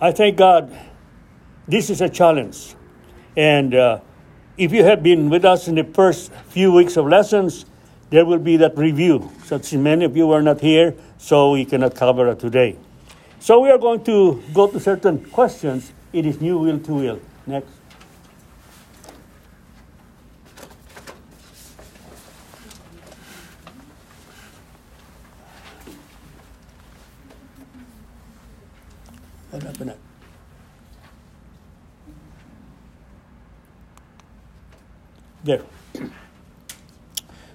I thank God this is a challenge. And uh, if you have been with us in the first few weeks of lessons, there will be that review. Since many of you were not here, so we cannot cover it today. So we are going to go to certain questions. It is new will to will. Next. What happened? There.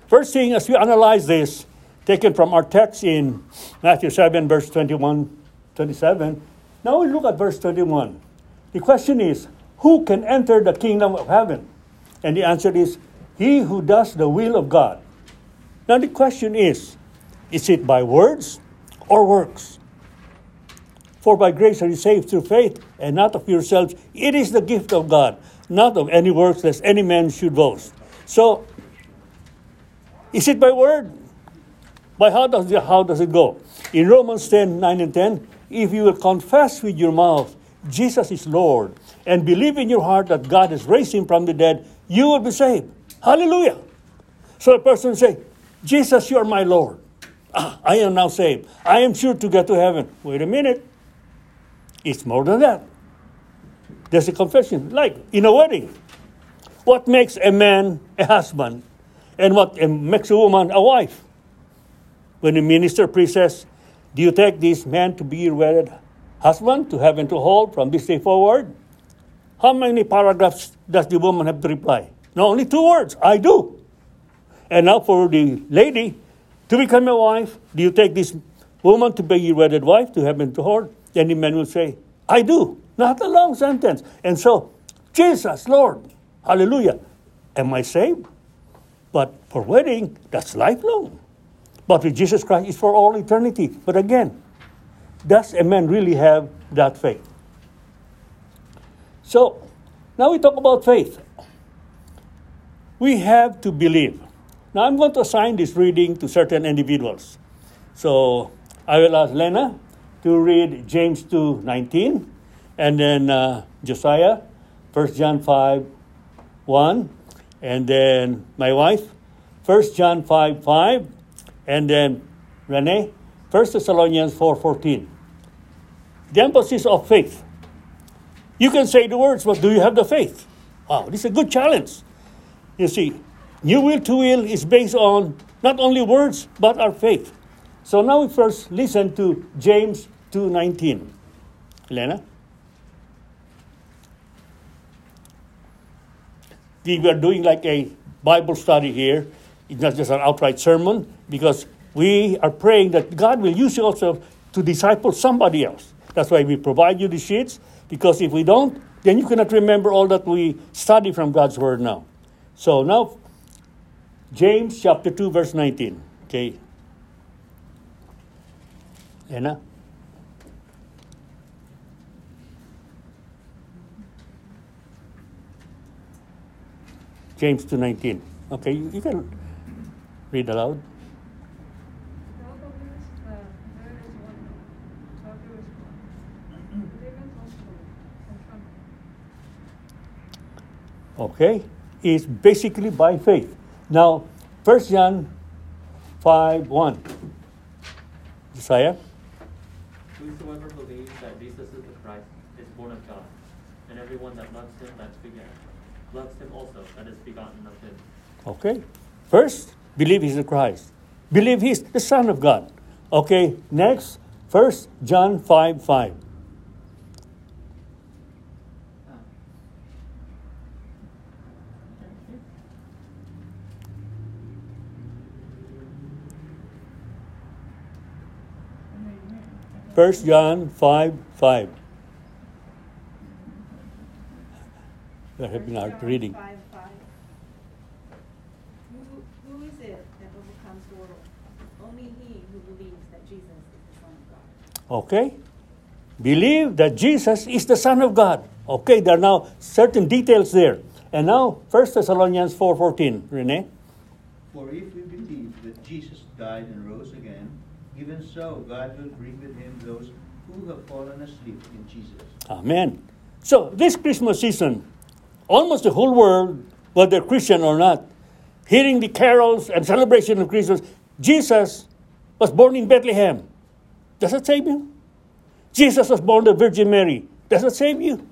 First thing, as we analyze this, taken from our text in Matthew 7, verse 21, 27, now we look at verse 21. The question is, who can enter the kingdom of heaven? And the answer is, he who does the will of God. Now the question is, is it by words or works? For by grace are you saved through faith, and not of yourselves. It is the gift of God, not of any works, lest any man should boast. So, is it by word? By how does it, how does it go? In Romans 10, 9 and 10, if you will confess with your mouth Jesus is Lord and believe in your heart that God has raised him from the dead, you will be saved. Hallelujah. So a person say, Jesus, you are my Lord. Ah, I am now saved. I am sure to get to heaven. Wait a minute. It's more than that. There's a confession, like in a wedding. What makes a man a husband and what makes a woman a wife? When the minister says, Do you take this man to be your wedded husband to have and to hold from this day forward? How many paragraphs does the woman have to reply? No, only two words I do. And now for the lady to become a wife, do you take this woman to be your wedded wife to have and to hold? Then the man will say, I do. Not a long sentence. And so, Jesus, Lord, hallelujah. Am I saved? But for wedding, that's lifelong. But with Jesus Christ, it's for all eternity. But again, does a man really have that faith? So, now we talk about faith. We have to believe. Now, I'm going to assign this reading to certain individuals. So, I will ask Lena to read James 2 19, and then uh, Josiah, 1 John 5 1, and then my wife, 1 John 5 5, and then Renee, 1 Thessalonians 4 14. The emphasis of faith. You can say the words, but do you have the faith? Wow, this is a good challenge. You see, new will to will is based on not only words, but our faith. So now we first listen to James 2.19. Elena? We are doing like a Bible study here. It's not just an outright sermon because we are praying that God will use you also to disciple somebody else. That's why we provide you the sheets because if we don't, then you cannot remember all that we study from God's Word now. So now, James chapter 2, verse 19. Okay. Anna? James 2.19. Okay, you, you can read aloud. Okay, it's basically by faith. Now, 1 John 5 1. Josiah? Whosoever believes that Jesus is the Christ is born of God, and everyone that loves him that's began loves him also that is begotten of him. Okay. First, believe he's the Christ. Believe he's the Son of God. Okay, next, First John 5 5. First John 5 5. We're having our reading. Five, five. Who, who is it that overcomes the world? Only he who believes that Jesus is the Son of God. Okay? Believe that Jesus is the Son of God. Okay, there are now certain details there. And now, 1 Thessalonians 4.14. Rene? For if we believe that Jesus died and rose again, even so God will bring with him those who who have fallen asleep in Jesus. Amen. So, this Christmas season, almost the whole world, whether Christian or not, hearing the carols and celebration of Christmas, Jesus was born in Bethlehem. Does that save you? Jesus was born of Virgin Mary. Does that save you?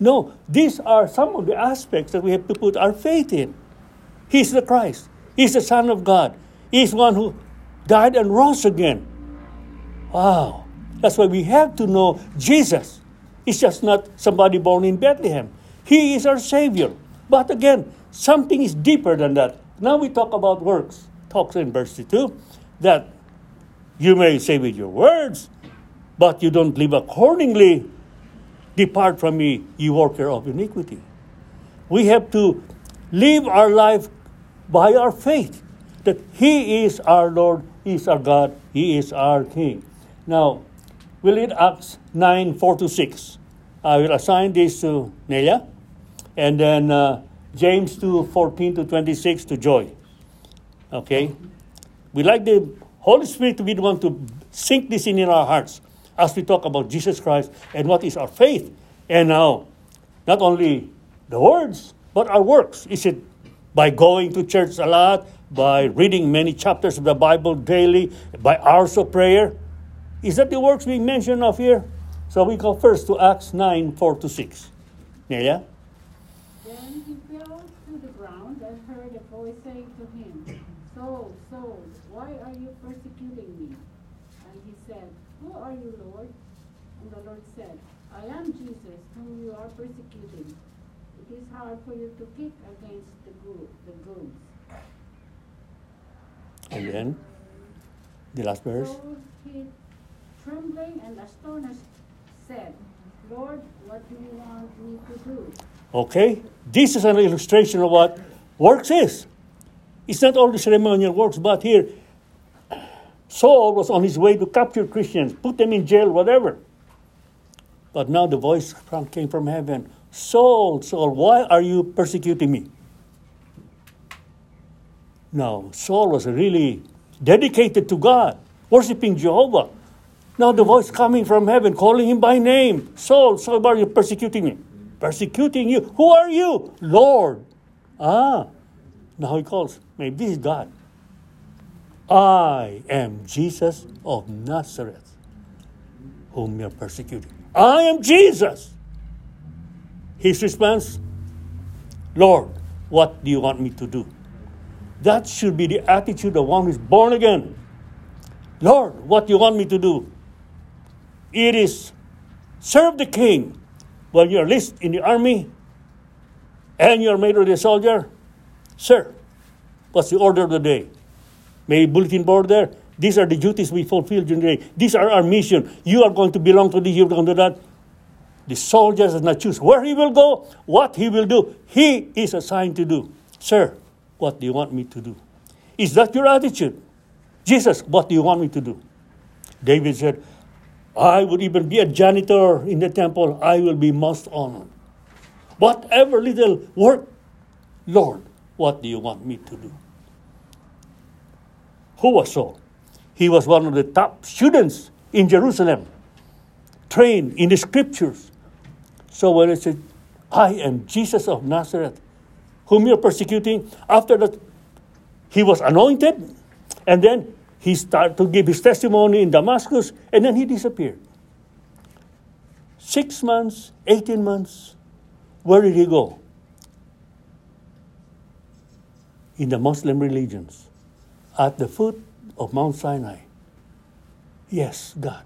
No, these are some of the aspects that we have to put our faith in. He's the Christ. He's the Son of God. He's one who died and rose again. Wow. That's why we have to know Jesus. He's just not somebody born in Bethlehem. He is our Savior. But again, something is deeper than that. Now we talk about works. Talks in verse 2 that you may say with your words, but you don't live accordingly. Depart from me, you worker of iniquity. We have to live our life by our faith that He is our Lord, He is our God, He is our King. Now, we read Acts 9 4 to 6. I will assign this to Nelia, and then uh, James 2 14 to 26 to Joy. Okay? We like the Holy Spirit to be the one to sink this in, in our hearts as we talk about Jesus Christ and what is our faith. And now, not only the words, but our works. Is it by going to church a lot, by reading many chapters of the Bible daily, by hours of prayer? Is that the works we mention of here? So we go first to Acts 9 4 to 6. Nelia? Then he fell to the ground and heard a voice saying to him, Saul, Saul, why are you persecuting me? And he said, Who are you, Lord? And the Lord said, I am Jesus, whom you are persecuting. It is hard for you to kick against the, goo- the goads. And then the last verse. So he, trembling and astonished, said, Lord, what do you want me to do? Okay? This is an illustration of what works is. It's not all the ceremonial works, but here, Saul was on his way to capture Christians, put them in jail, whatever. But now the voice from, came from heaven Saul, Saul, why are you persecuting me? Now, Saul was really dedicated to God, worshiping Jehovah. Now the voice coming from heaven, calling him by name Saul, Saul, why are you persecuting me? Persecuting you? Who are you? Lord. Ah, now he calls, maybe this is God. I am Jesus of Nazareth, whom you're persecuting. I am Jesus. His response, Lord, what do you want me to do? That should be the attitude of one who is born again. Lord, what do you want me to do? It is serve the king when you're enlisted in the army and you're made a soldier. Sir, what's the order of the day? May bulletin board there. These are the duties we fulfill during the day. These are our mission. You are going to belong to this, you're going to that. The soldier does not choose where he will go, what he will do. He is assigned to do. Sir, what do you want me to do? Is that your attitude? Jesus, what do you want me to do? David said, I would even be a janitor in the temple. I will be most honored. Whatever little work, Lord, what do you want me to do? Who was Saul? He was one of the top students in Jerusalem, trained in the scriptures. So when it said, I am Jesus of Nazareth, whom you're persecuting, after that, he was anointed, and then he started to give his testimony in Damascus, and then he disappeared. Six months, 18 months, where did he go? In the Muslim religions, at the foot of Mount Sinai. Yes, God.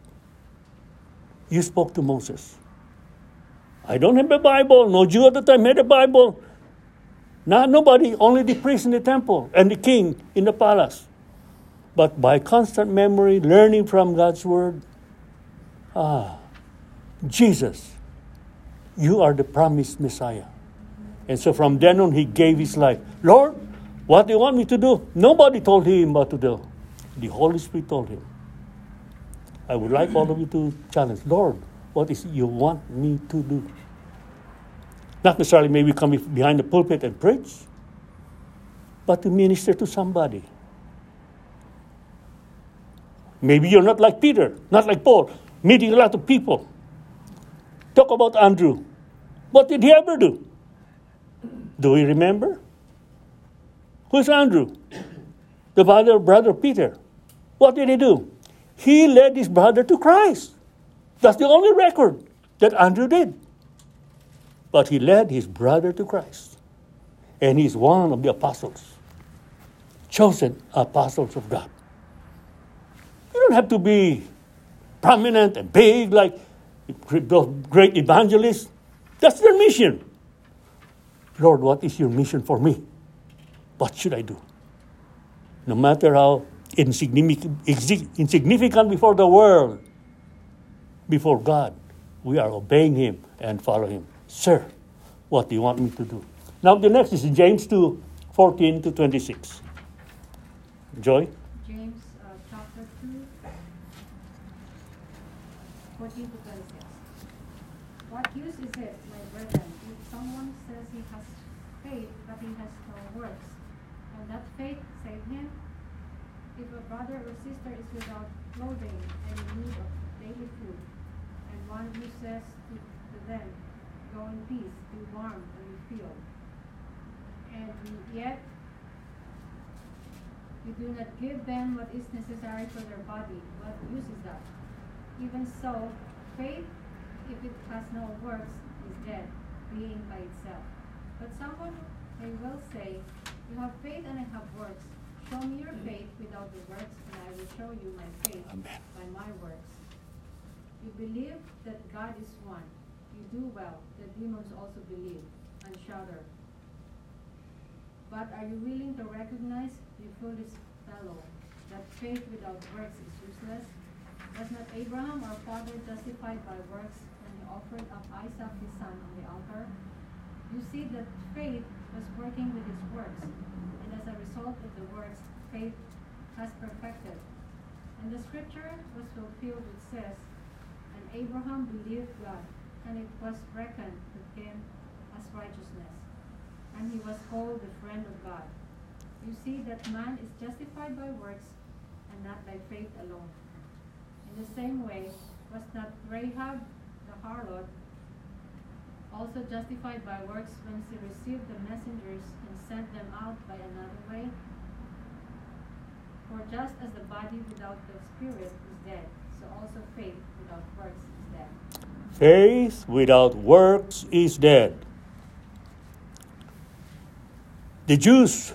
You spoke to Moses. I don't have a Bible. No Jew at the time had a Bible. Not nobody, only the priest in the temple and the king in the palace. But by constant memory, learning from God's word, ah, Jesus, you are the promised Messiah. And so from then on, he gave his life. Lord, what do you want me to do? Nobody told him what to do. The Holy Spirit told him. I would like all of you to challenge, Lord, what is it you want me to do? Not necessarily maybe come behind the pulpit and preach, but to minister to somebody. Maybe you're not like Peter, not like Paul. meeting a lot of people. Talk about Andrew. What did he ever do? Do we remember? Who's Andrew? The brother, brother Peter. What did he do? He led his brother to Christ. That's the only record that Andrew did. But he led his brother to Christ. And he's one of the apostles, chosen apostles of God. You don't have to be prominent and big like great evangelists. That's their mission. Lord, what is your mission for me? What should I do? No matter how insignificant, before the world, before God, we are obeying Him and following Him. Sir, what do you want me to do? Now, the next is James 2 14 to 26. Joy? James uh, chapter 2, 14 to 26. What use is it, my brethren, if someone says he has faith, but he has no works? Can that faith save him? If a brother or sister is without clothing and in need of daily food, and one who says to, to them, Go in peace, be warm and be filled, and yet you do not give them what is necessary for their body, what use is that? Even so, faith, if it has no works, is dead, being by itself. But someone may well say, You have faith and I have works. Show me your faith without the works, and I will show you my faith Amen. by my works. You believe that God is one. You do well. The demons also believe and shudder. But are you willing to recognize, you foolish fellow, that faith without works is useless? Was not Abraham our father justified by works when he offered up Isaac his son on the altar? You see that faith was working with his works, as a result of the works, faith has perfected. And the scripture was fulfilled which says, And Abraham believed God, and it was reckoned to him as righteousness. And he was called the friend of God. You see that man is justified by works, and not by faith alone. In the same way, was not Rahab the harlot also justified by works when she received the messengers and sent them out by another way? For just as the body without the spirit is dead, so also faith without works is dead. Faith without works is dead. The Jews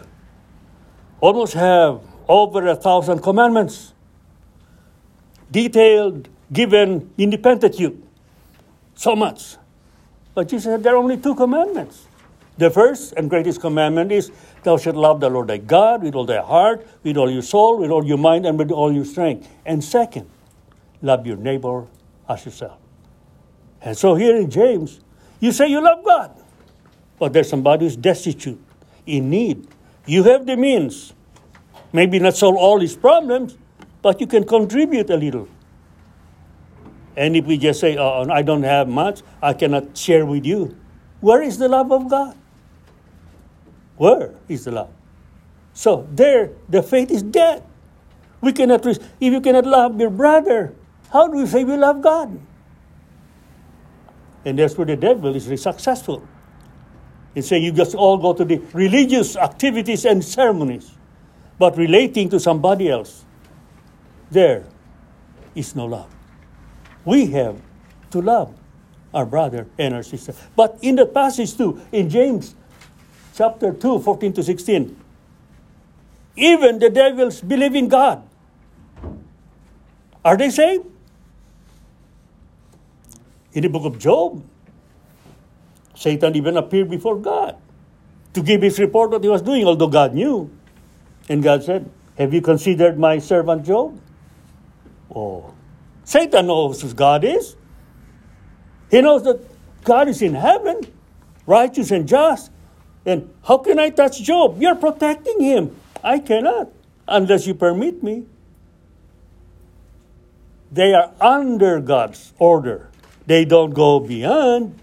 almost have over a thousand commandments, detailed, given in the Pentateuch. So much. But Jesus said there are only two commandments. The first and greatest commandment is thou shalt love the Lord thy God with all thy heart, with all your soul, with all your mind, and with all your strength. And second, love your neighbor as yourself. And so here in James, you say you love God, but there's somebody who's destitute, in need. You have the means. Maybe not solve all his problems, but you can contribute a little. And if we just say, oh, I don't have much, I cannot share with you, where is the love of God? Where is the love? So there, the faith is dead. We cannot, if you cannot love your brother, how do we say we love God? And that's where the devil is really successful. He say you just all go to the religious activities and ceremonies, but relating to somebody else, there is no love. We have to love our brother and our sister. But in the passage too, in James chapter 2, 14 to 16, even the devils believe in God. Are they saved? In the book of Job, Satan even appeared before God to give his report what he was doing, although God knew. And God said, Have you considered my servant Job? Oh, Satan knows who God is. He knows that God is in heaven, righteous and just. And how can I touch Job? You're protecting him. I cannot unless you permit me. They are under God's order. They don't go beyond,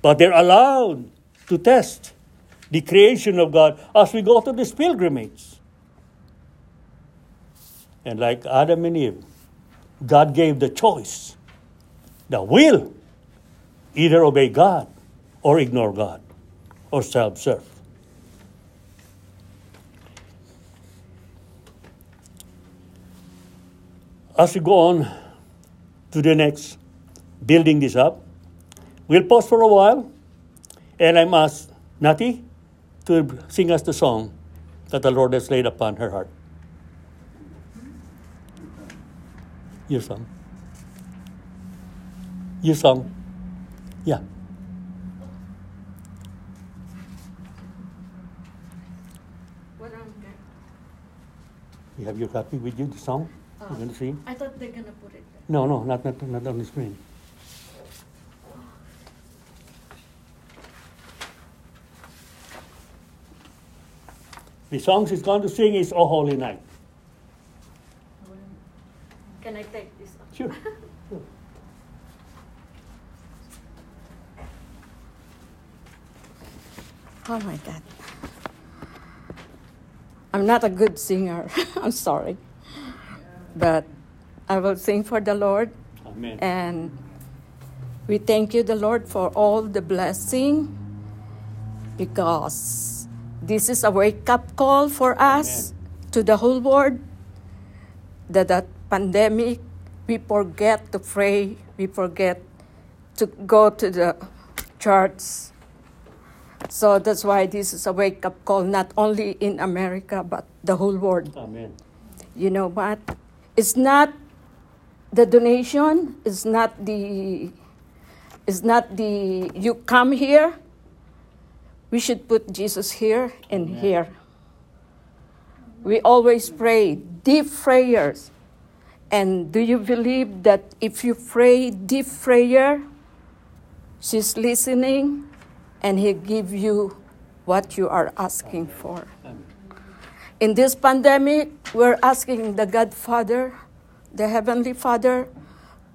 but they're allowed to test the creation of God as we go to this pilgrimage. And like Adam and Eve, God gave the choice the will either obey God or ignore God or self serve. As we go on to the next, building this up, we'll pause for a while and I'm asked Nati to sing us the song that the Lord has laid upon her heart. Your song. Your song. Yeah. What? You have your copy with you, the song? Oh. You're going to sing? I thought they're gonna put it there. No, no, not, not, not on the screen. The song she's going to sing is O Holy Night. Can I take this off? Sure. Oh my God. I'm not a good singer. I'm sorry. But I will sing for the Lord. Amen. And we thank you, the Lord, for all the blessing because this is a wake up call for us to the whole world that that pandemic we forget to pray, we forget to go to the church. So that's why this is a wake up call, not only in America, but the whole world Amen. you know what? It's not the donation, it's not the it's not the you come here. We should put Jesus here and Amen. here. We always pray deep prayers. And do you believe that if you pray deep prayer, she's listening and he give you what you are asking for? In this pandemic, we're asking the Godfather, the Heavenly Father,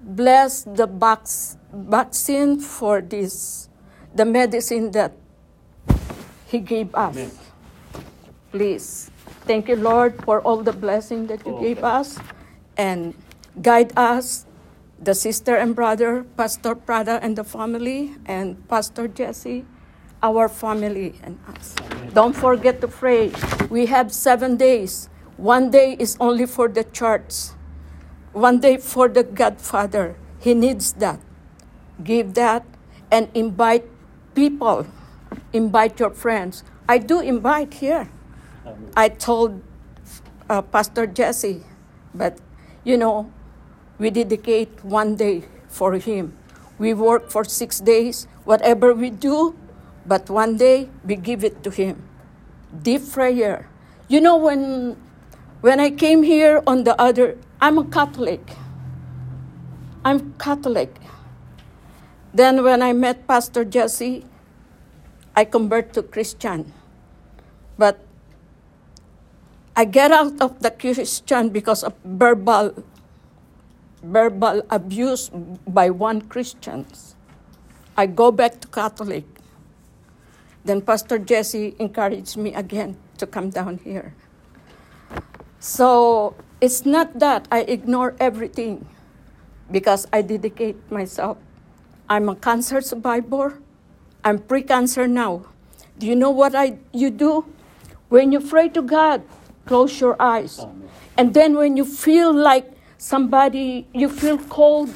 bless the vac- vaccine for this, the medicine that He gave us. Amen. Please. Thank you, Lord, for all the blessing that you Oh, gave us and guide us, the sister and brother, Pastor Prada and the family, and Pastor Jesse, our family and us. Don't forget to pray. We have seven days. One day is only for the church, one day for the Godfather. He needs that. Give that and invite people, invite your friends. I do invite here. I told uh, Pastor Jesse, but you know, we dedicate one day for him. We work for six days, whatever we do, but one day we give it to him. Deep prayer. You know, when when I came here on the other, I'm a Catholic. I'm Catholic. Then when I met Pastor Jesse, I convert to Christian. But I get out of the Christian because of verbal verbal abuse by one Christians. I go back to Catholic. Then Pastor Jesse encouraged me again to come down here. So it's not that I ignore everything because I dedicate myself. I'm a cancer survivor. I'm pre-cancer now. Do you know what I you do? When you pray to God, close your eyes. And then when you feel like somebody you feel cold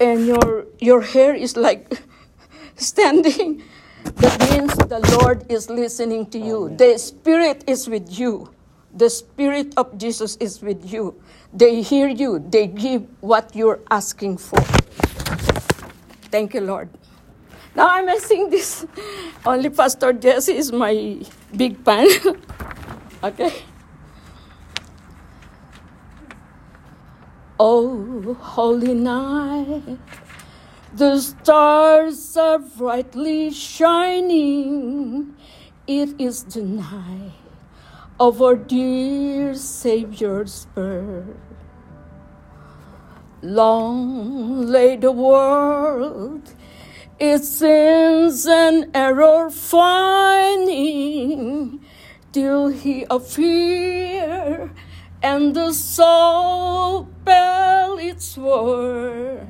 and your your hair is like standing, that means the Lord is listening to you. Amen. The Spirit is with you. The Spirit of Jesus is with you. They hear you. They give what you're asking for. Thank you, Lord. Now I'm sing this. Only Pastor Jesse is my big fan. okay. Oh, holy night, the stars are brightly shining. It is the night of our dear Savior's birth. Long lay the world its sins and error finding till he appear and the soul bell its worth.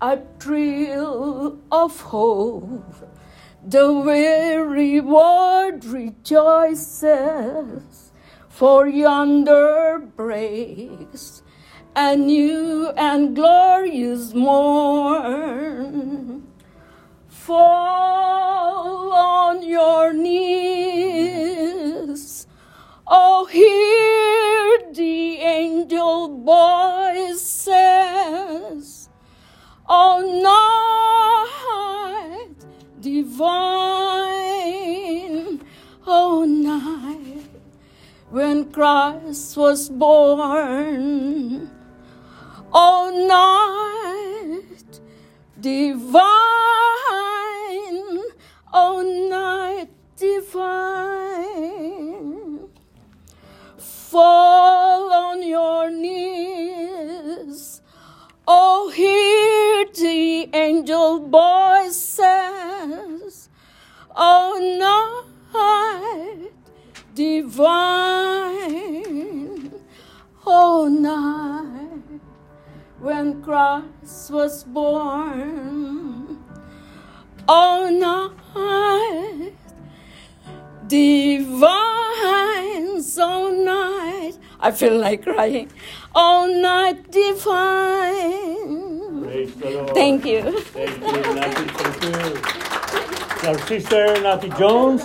a thrill of hope. The weary world rejoices, for yonder breaks a new and glorious morn. Fall on your knees. Oh, hear the angel voices. Oh, night divine. Oh, night when Christ was born. Oh, night divine. Oh, night feel like crying. Oh, night divine. Praise the Lord. Thank you. Thank you, Natty. Thank you. Our sister, Natty Jones,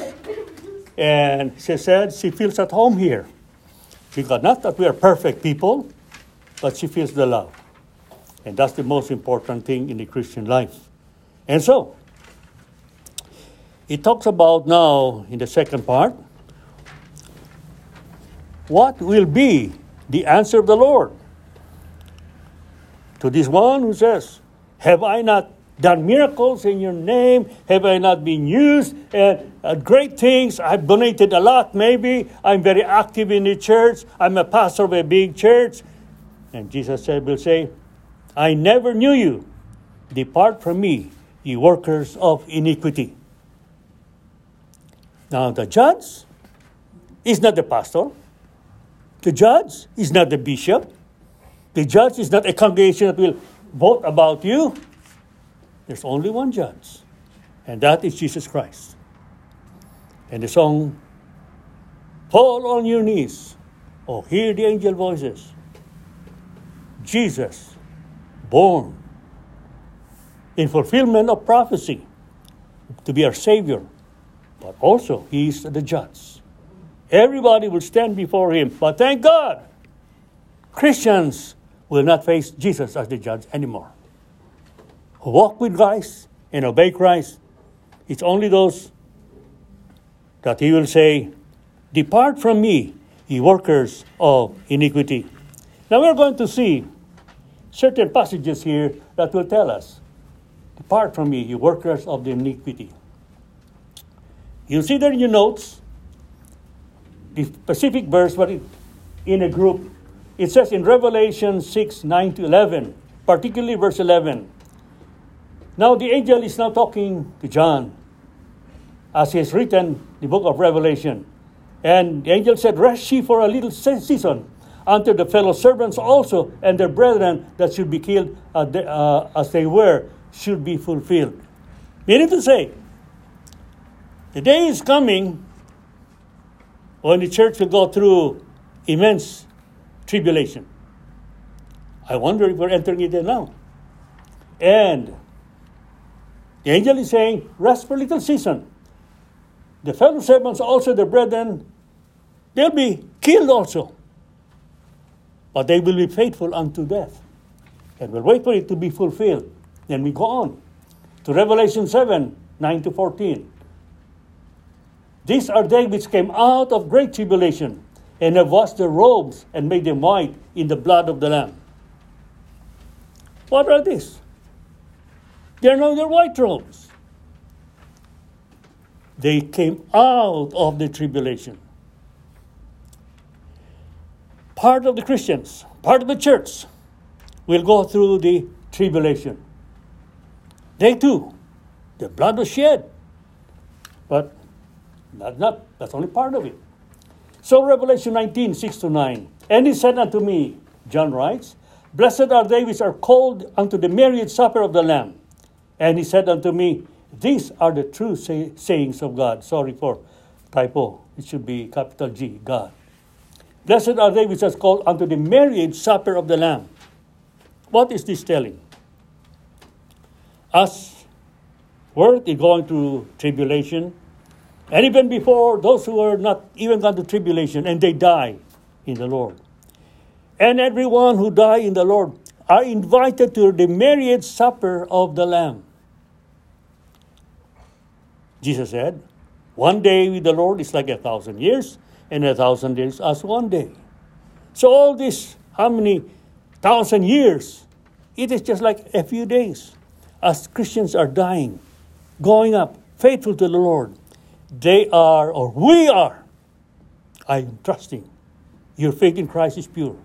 and she said she feels at home here. She got not that we are perfect people, but she feels the love. And that's the most important thing in the Christian life. And so, it talks about now in the second part what will be the answer of the Lord to this one who says, Have I not done miracles in your name? Have I not been used? And uh, great things. I've donated a lot, maybe. I'm very active in the church. I'm a pastor of a big church. And Jesus said, will say, I never knew you. Depart from me, ye workers of iniquity. Now, the judge is not the pastor. The judge is not the bishop. The judge is not a congregation that will vote about you. There's only one judge, and that is Jesus Christ. And the song, Fall on your knees, or hear the angel voices. Jesus, born in fulfillment of prophecy to be our Savior, but also He is the judge. Everybody will stand before Him, but thank God, Christians will not face Jesus as the judge anymore. Walk with Christ and obey Christ, it's only those that He will say, Depart from me, ye workers of iniquity. Now we're going to see certain passages here that will tell us, Depart from me, ye workers of the iniquity. You see there in your notes, the specific verse, but it, in a group, it says in Revelation 6 9 to 11, particularly verse 11. Now the angel is now talking to John as he has written the book of Revelation. And the angel said, Rest ye for a little season unto the fellow servants also and their brethren that should be killed uh, the- uh, as they were should be fulfilled. Meaning to say, the day is coming when the church will go through immense tribulation. I wonder if we're entering it now. And the angel is saying, Rest for a little season. The fellow servants, also the brethren, they'll be killed also. But they will be faithful unto death. And we'll wait for it to be fulfilled. Then we go on to Revelation 7 9 to 14. These are they which came out of great tribulation and have washed their robes and made them white in the blood of the Lamb. What are these? They're not their white robes. They came out of the tribulation. Part of the Christians, part of the church, will go through the tribulation. They too, the blood was shed. But that's not, that's only part of it. So Revelation 19, 6 to 9. And he said unto me, John writes, Blessed are they which are called unto the marriage supper of the Lamb. And he said unto me, These are the true say- sayings of God. Sorry for typo. It should be capital G, God. Blessed are they which are called unto the marriage supper of the Lamb. What is this telling? Us, is going through tribulation. And even before, those who are not even gone to tribulation and they die in the Lord. And everyone who die in the Lord are invited to the marriage supper of the Lamb. Jesus said, One day with the Lord is like a thousand years, and a thousand years as one day. So, all this, how many thousand years? It is just like a few days. As Christians are dying, going up, faithful to the Lord, they are, or we are, I am trusting. Your faith in Christ is pure.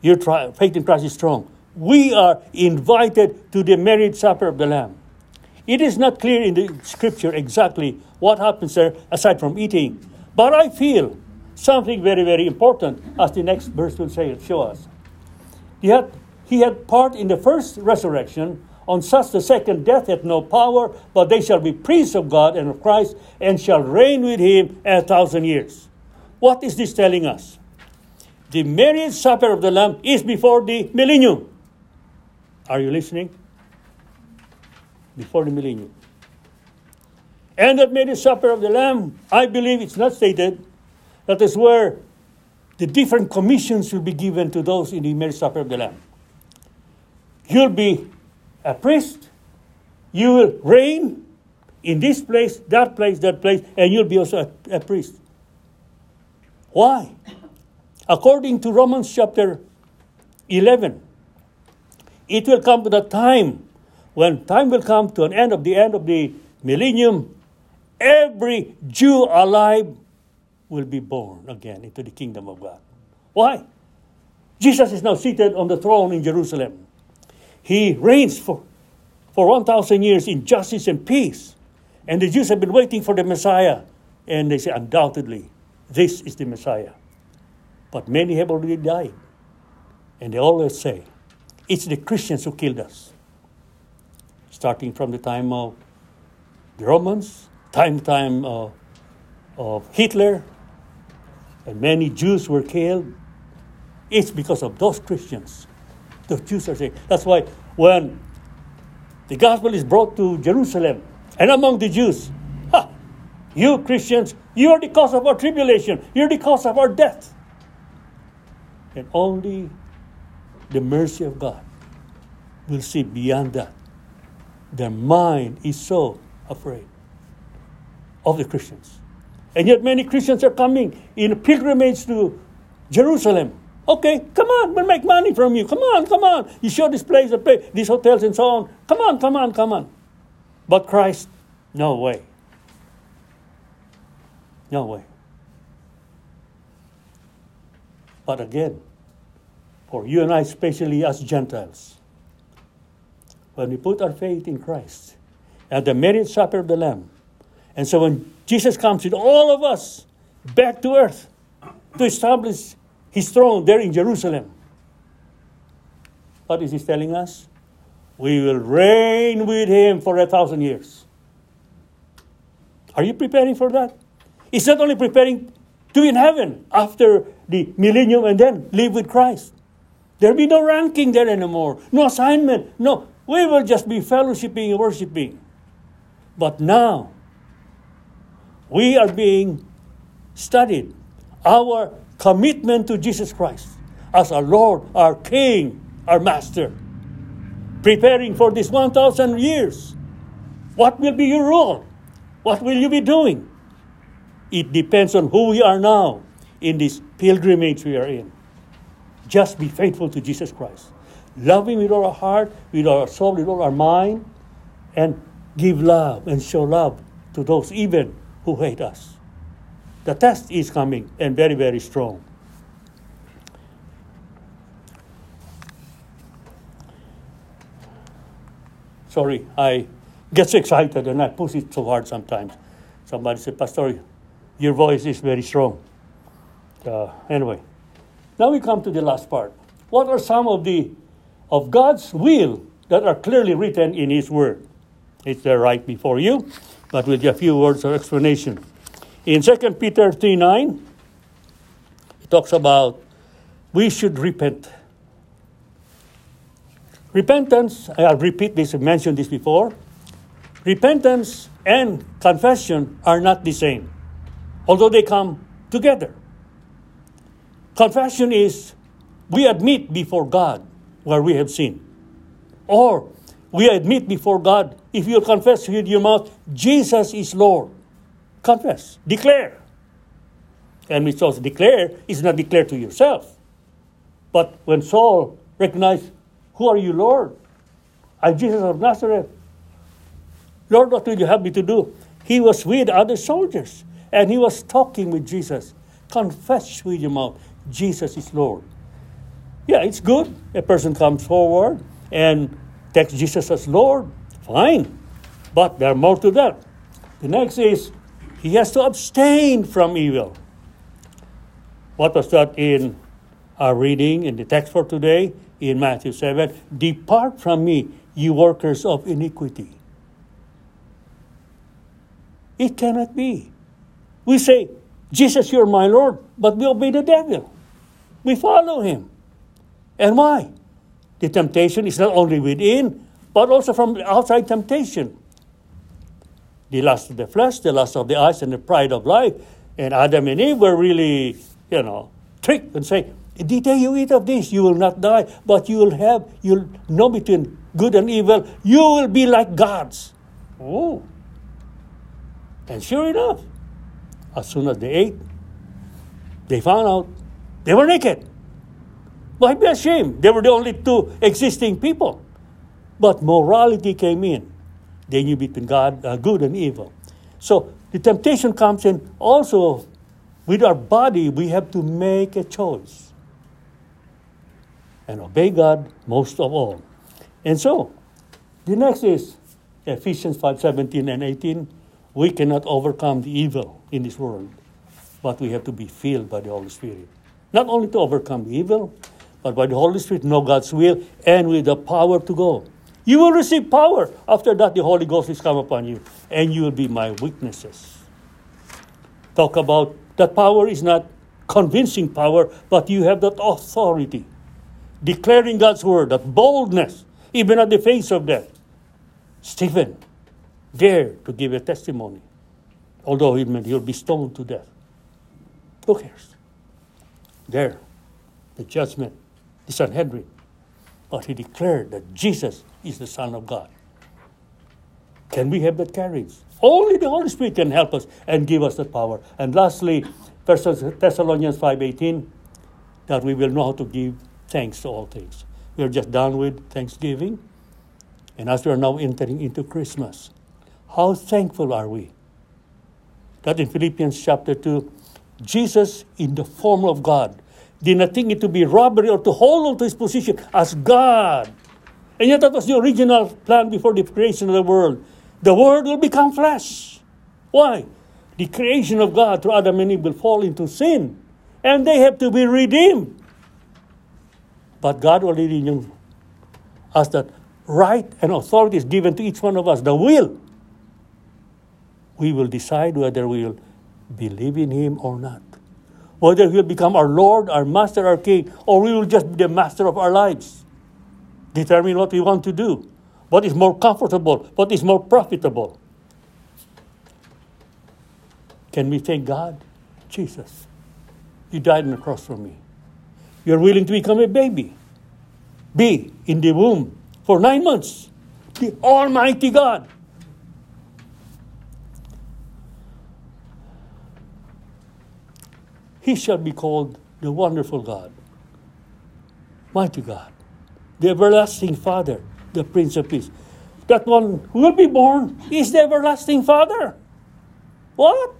Your tri- faith in Christ is strong. We are invited to the marriage supper of the Lamb. It is not clear in the scripture exactly what happens there aside from eating. But I feel something very, very important, as the next verse will say, show us. He had, he had part in the first resurrection. On such the second death hath no power, but they shall be priests of God and of Christ, and shall reign with him a thousand years. What is this telling us? The marriage supper of the Lamb is before the millennium. Are you listening? Before the millennium. And that marriage supper of the Lamb, I believe it's not stated, that is where the different commissions will be given to those in the marriage supper of the Lamb. You'll be a priest, you will reign in this place, that place, that place, and you'll be also a, a priest. Why? According to Romans chapter 11, it will come to the time when time will come to an end of the end of the millennium, every Jew alive will be born again into the kingdom of God. Why? Jesus is now seated on the throne in Jerusalem. He reigns for, for 1,000 years in justice and peace. And the Jews have been waiting for the Messiah. And they say, undoubtedly, this is the Messiah. But many have already died. And they always say, it's the Christians who killed us. Starting from the time of the Romans, time time of, of Hitler, and many Jews were killed. It's because of those Christians. The Jews are saying. That's why when the gospel is brought to Jerusalem and among the Jews, ha, you Christians, you are the cause of our tribulation. You're the cause of our death. And only the mercy of God will see beyond that. Their mind is so afraid of the Christians. And yet many Christians are coming in pilgrimage to Jerusalem. Okay, come on, we'll make money from you. Come on, come on. You show this place, these hotels and so on. Come on, come on, come on. But Christ, no way. No way. But again, for you and I, especially as Gentiles, when we put our faith in Christ at the marriage supper of the Lamb, and so when Jesus comes with all of us back to earth to establish his throne there in Jerusalem, what is he telling us? We will reign with him for a thousand years. Are you preparing for that? It's not only preparing to be in heaven after the millennium and then live with Christ. There'll be no ranking there anymore, no assignment. No, we will just be fellowshipping and worshiping. But now, we are being studied. Our commitment to Jesus Christ as our Lord, our King, our Master. Preparing for this 1,000 years. What will be your role? What will you be doing? It depends on who we are now in this pilgrimage we are in. Just be faithful to Jesus Christ. Love Him with all our heart, with all our soul, with all our mind, and give love and show love to those even who hate us. The test is coming and very, very strong. Sorry, I get so excited and I push it so hard sometimes. Somebody said, Pastor, your voice is very strong. Uh, anyway, now we come to the last part. What are some of the of God's will that are clearly written in His Word. It's there right before you, but with a few words of explanation. In 2 Peter 3 9, it talks about we should repent. Repentance, I'll repeat this, I mentioned this before. Repentance and confession are not the same, although they come together. Confession is we admit before God where we have sinned. Or we admit before God, if you confess with your mouth, Jesus is Lord. Confess, declare. And we also declare is not declare to yourself. But when Saul recognized, Who are you, Lord? I'm Jesus of Nazareth. Lord, what will you have me to do? He was with other soldiers and he was talking with Jesus. Confess with your mouth, Jesus is Lord. Yeah, it's good. A person comes forward and takes Jesus as Lord. Fine. But there are more to that. The next is he has to abstain from evil. What was that in our reading in the text for today in Matthew 7? Depart from me, you workers of iniquity. It cannot be. We say, Jesus, you're my Lord, but we obey the devil. We follow him. And why? The temptation is not only within, but also from outside temptation. The lust of the flesh, the lust of the eyes, and the pride of life. And Adam and Eve were really, you know, tricked and say, the day you eat of this, you will not die, but you will have, you'll know between good and evil. You will be like gods. Oh. And sure enough, as soon as they ate, they found out they were naked. Why be ashamed? They were the only two existing people. But morality came in. They knew between God, uh, good and evil. So the temptation comes in also with our body, we have to make a choice and obey God most of all. And so, the next is Ephesians 5 17 and 18. We cannot overcome the evil in this world, but we have to be filled by the Holy Spirit. Not only to overcome the evil, but by the Holy Spirit know God's will and with the power to go. You will receive power. After that, the Holy Ghost is come upon you, and you will be my witnesses. Talk about that power is not convincing power, but you have that authority. Declaring God's word, that boldness, even at the face of death. Stephen dared to give a testimony, although he meant he'll be stoned to death. Who cares? There, the judgment the Sanhedrin. But he declared that Jesus is the Son of God. Can we have that courage? Only the Holy Spirit can help us and give us that power. And lastly, 1 Thessalonians 5.18, that we will know how to give thanks to all things. We are just done with Thanksgiving. And as we are now entering into Christmas, how thankful are we that in Philippians chapter 2, Jesus in the form of God did not think it to be robbery or to hold on to his position as God. And yet that was the original plan before the creation of the world. The world will become flesh. Why? The creation of God through Adam and Eve will fall into sin. And they have to be redeemed. But God already knew us that right and authority is given to each one of us, the will. We will decide whether we will believe in Him or not whether he'll become our Lord, our Master, our King, or we will just be the master of our lives. Determine what we want to do, what is more comfortable, what is more profitable. Can we thank God? Jesus, you died on the cross for me. You're willing to become a baby, be in the womb for nine months. The Almighty God He shall be called the wonderful God, mighty God, the everlasting Father, the Prince of Peace. That one who will be born is the everlasting Father. What?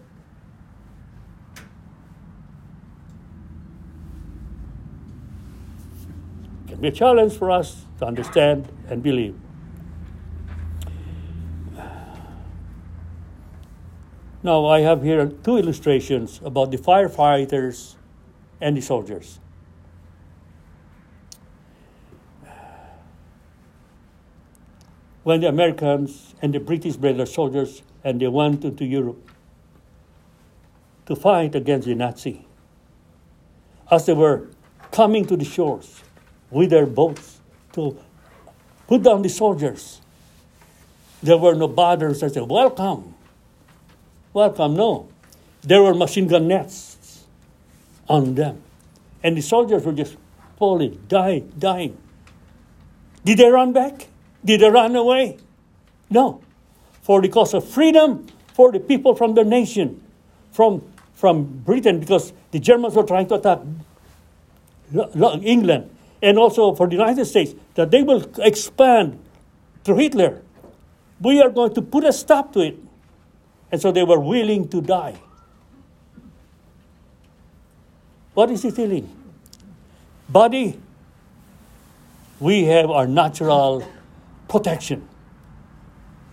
It can be a challenge for us to understand and believe. Now, I have here two illustrations about the firefighters and the soldiers. When the Americans and the British bred their soldiers and they went into Europe to fight against the Nazi. As they were coming to the shores with their boats to put down the soldiers, there were no batters that said, Welcome, welcome. No. There were machine gun nests on them. And the soldiers were just falling, dying, dying. Did they run back? Did they run away? No. For the cause of freedom for the people from the nation, from, from Britain, because the Germans were trying to attack England, and also for the United States, that they will expand through Hitler. We are going to put a stop to it. And so they were willing to die. What is he telling? Body, we have our natural protection.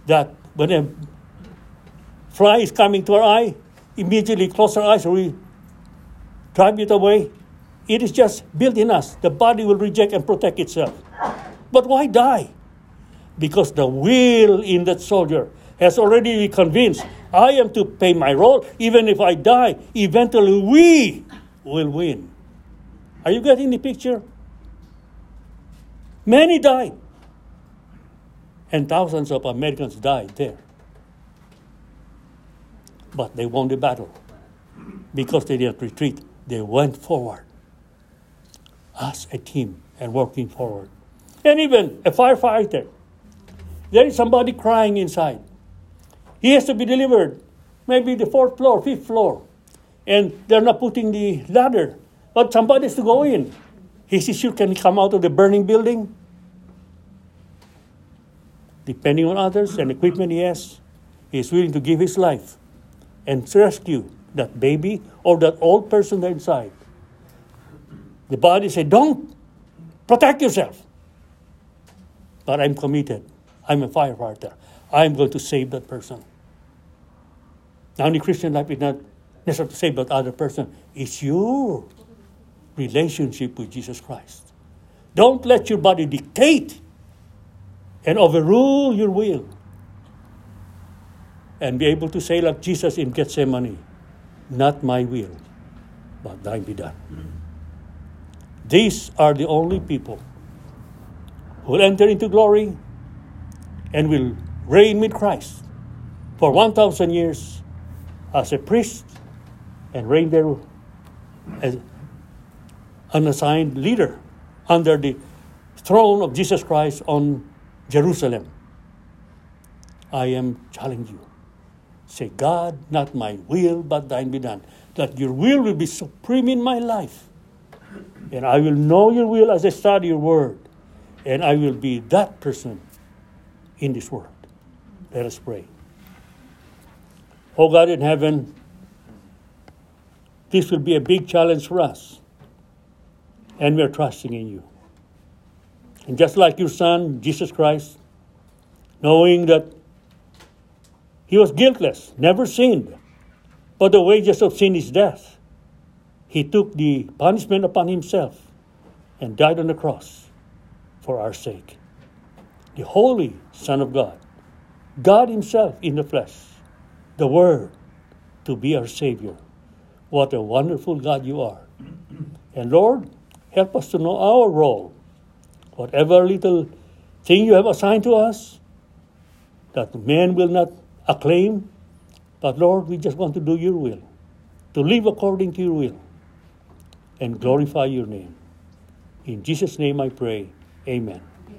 That when a fly is coming to our eye, immediately close our eyes or we drive it away. It is just built in us. The body will reject and protect itself. But why die? Because the will in that soldier has already been convinced I am to pay my role. Even if I die, eventually we will win. Are you getting the picture? Many died. And thousands of Americans died there. But they won the battle because they didn't retreat. They went forward as a team and working forward. And even a firefighter, there is somebody crying inside. He has to be delivered, maybe the fourth floor, fifth floor, and they're not putting the ladder, but somebody has to go in. His issue can come out of the burning building, depending on others and equipment he has, he is willing to give his life and rescue that baby or that old person inside. The body said, Don't protect yourself. But I'm committed. I'm a firefighter. I'm going to save that person. Now, the Christian life, it's not necessarily to save that other person, it's your relationship with Jesus Christ. Don't let your body dictate and overrule your will and be able to say, like Jesus in Gethsemane, not my will, but thine be done. These are the only people who will enter into glory and will reign with Christ for 1,000 years as a priest and reign there as an assigned leader under the throne of Jesus Christ on Jerusalem. I am challenging you. Say, God, not my will, but thine be done. That your will will be supreme in my life. And I will know your will as I study your word. And I will be that person in this world. Let us pray. Oh God in heaven, this will be a big challenge for us. And we're trusting in you. And just like your Son, Jesus Christ, knowing that he was guiltless, never sinned, but the wages of sin is death, he took the punishment upon himself and died on the cross for our sake. The Holy Son of God, God Himself in the flesh, the Word, to be our Savior. What a wonderful God you are. And Lord, help us to know our role whatever little thing you have assigned to us, that man will not acclaim, but Lord, we just want to do your will, to live according to your will, and glorify your name. In Jesus' name I pray. Amen.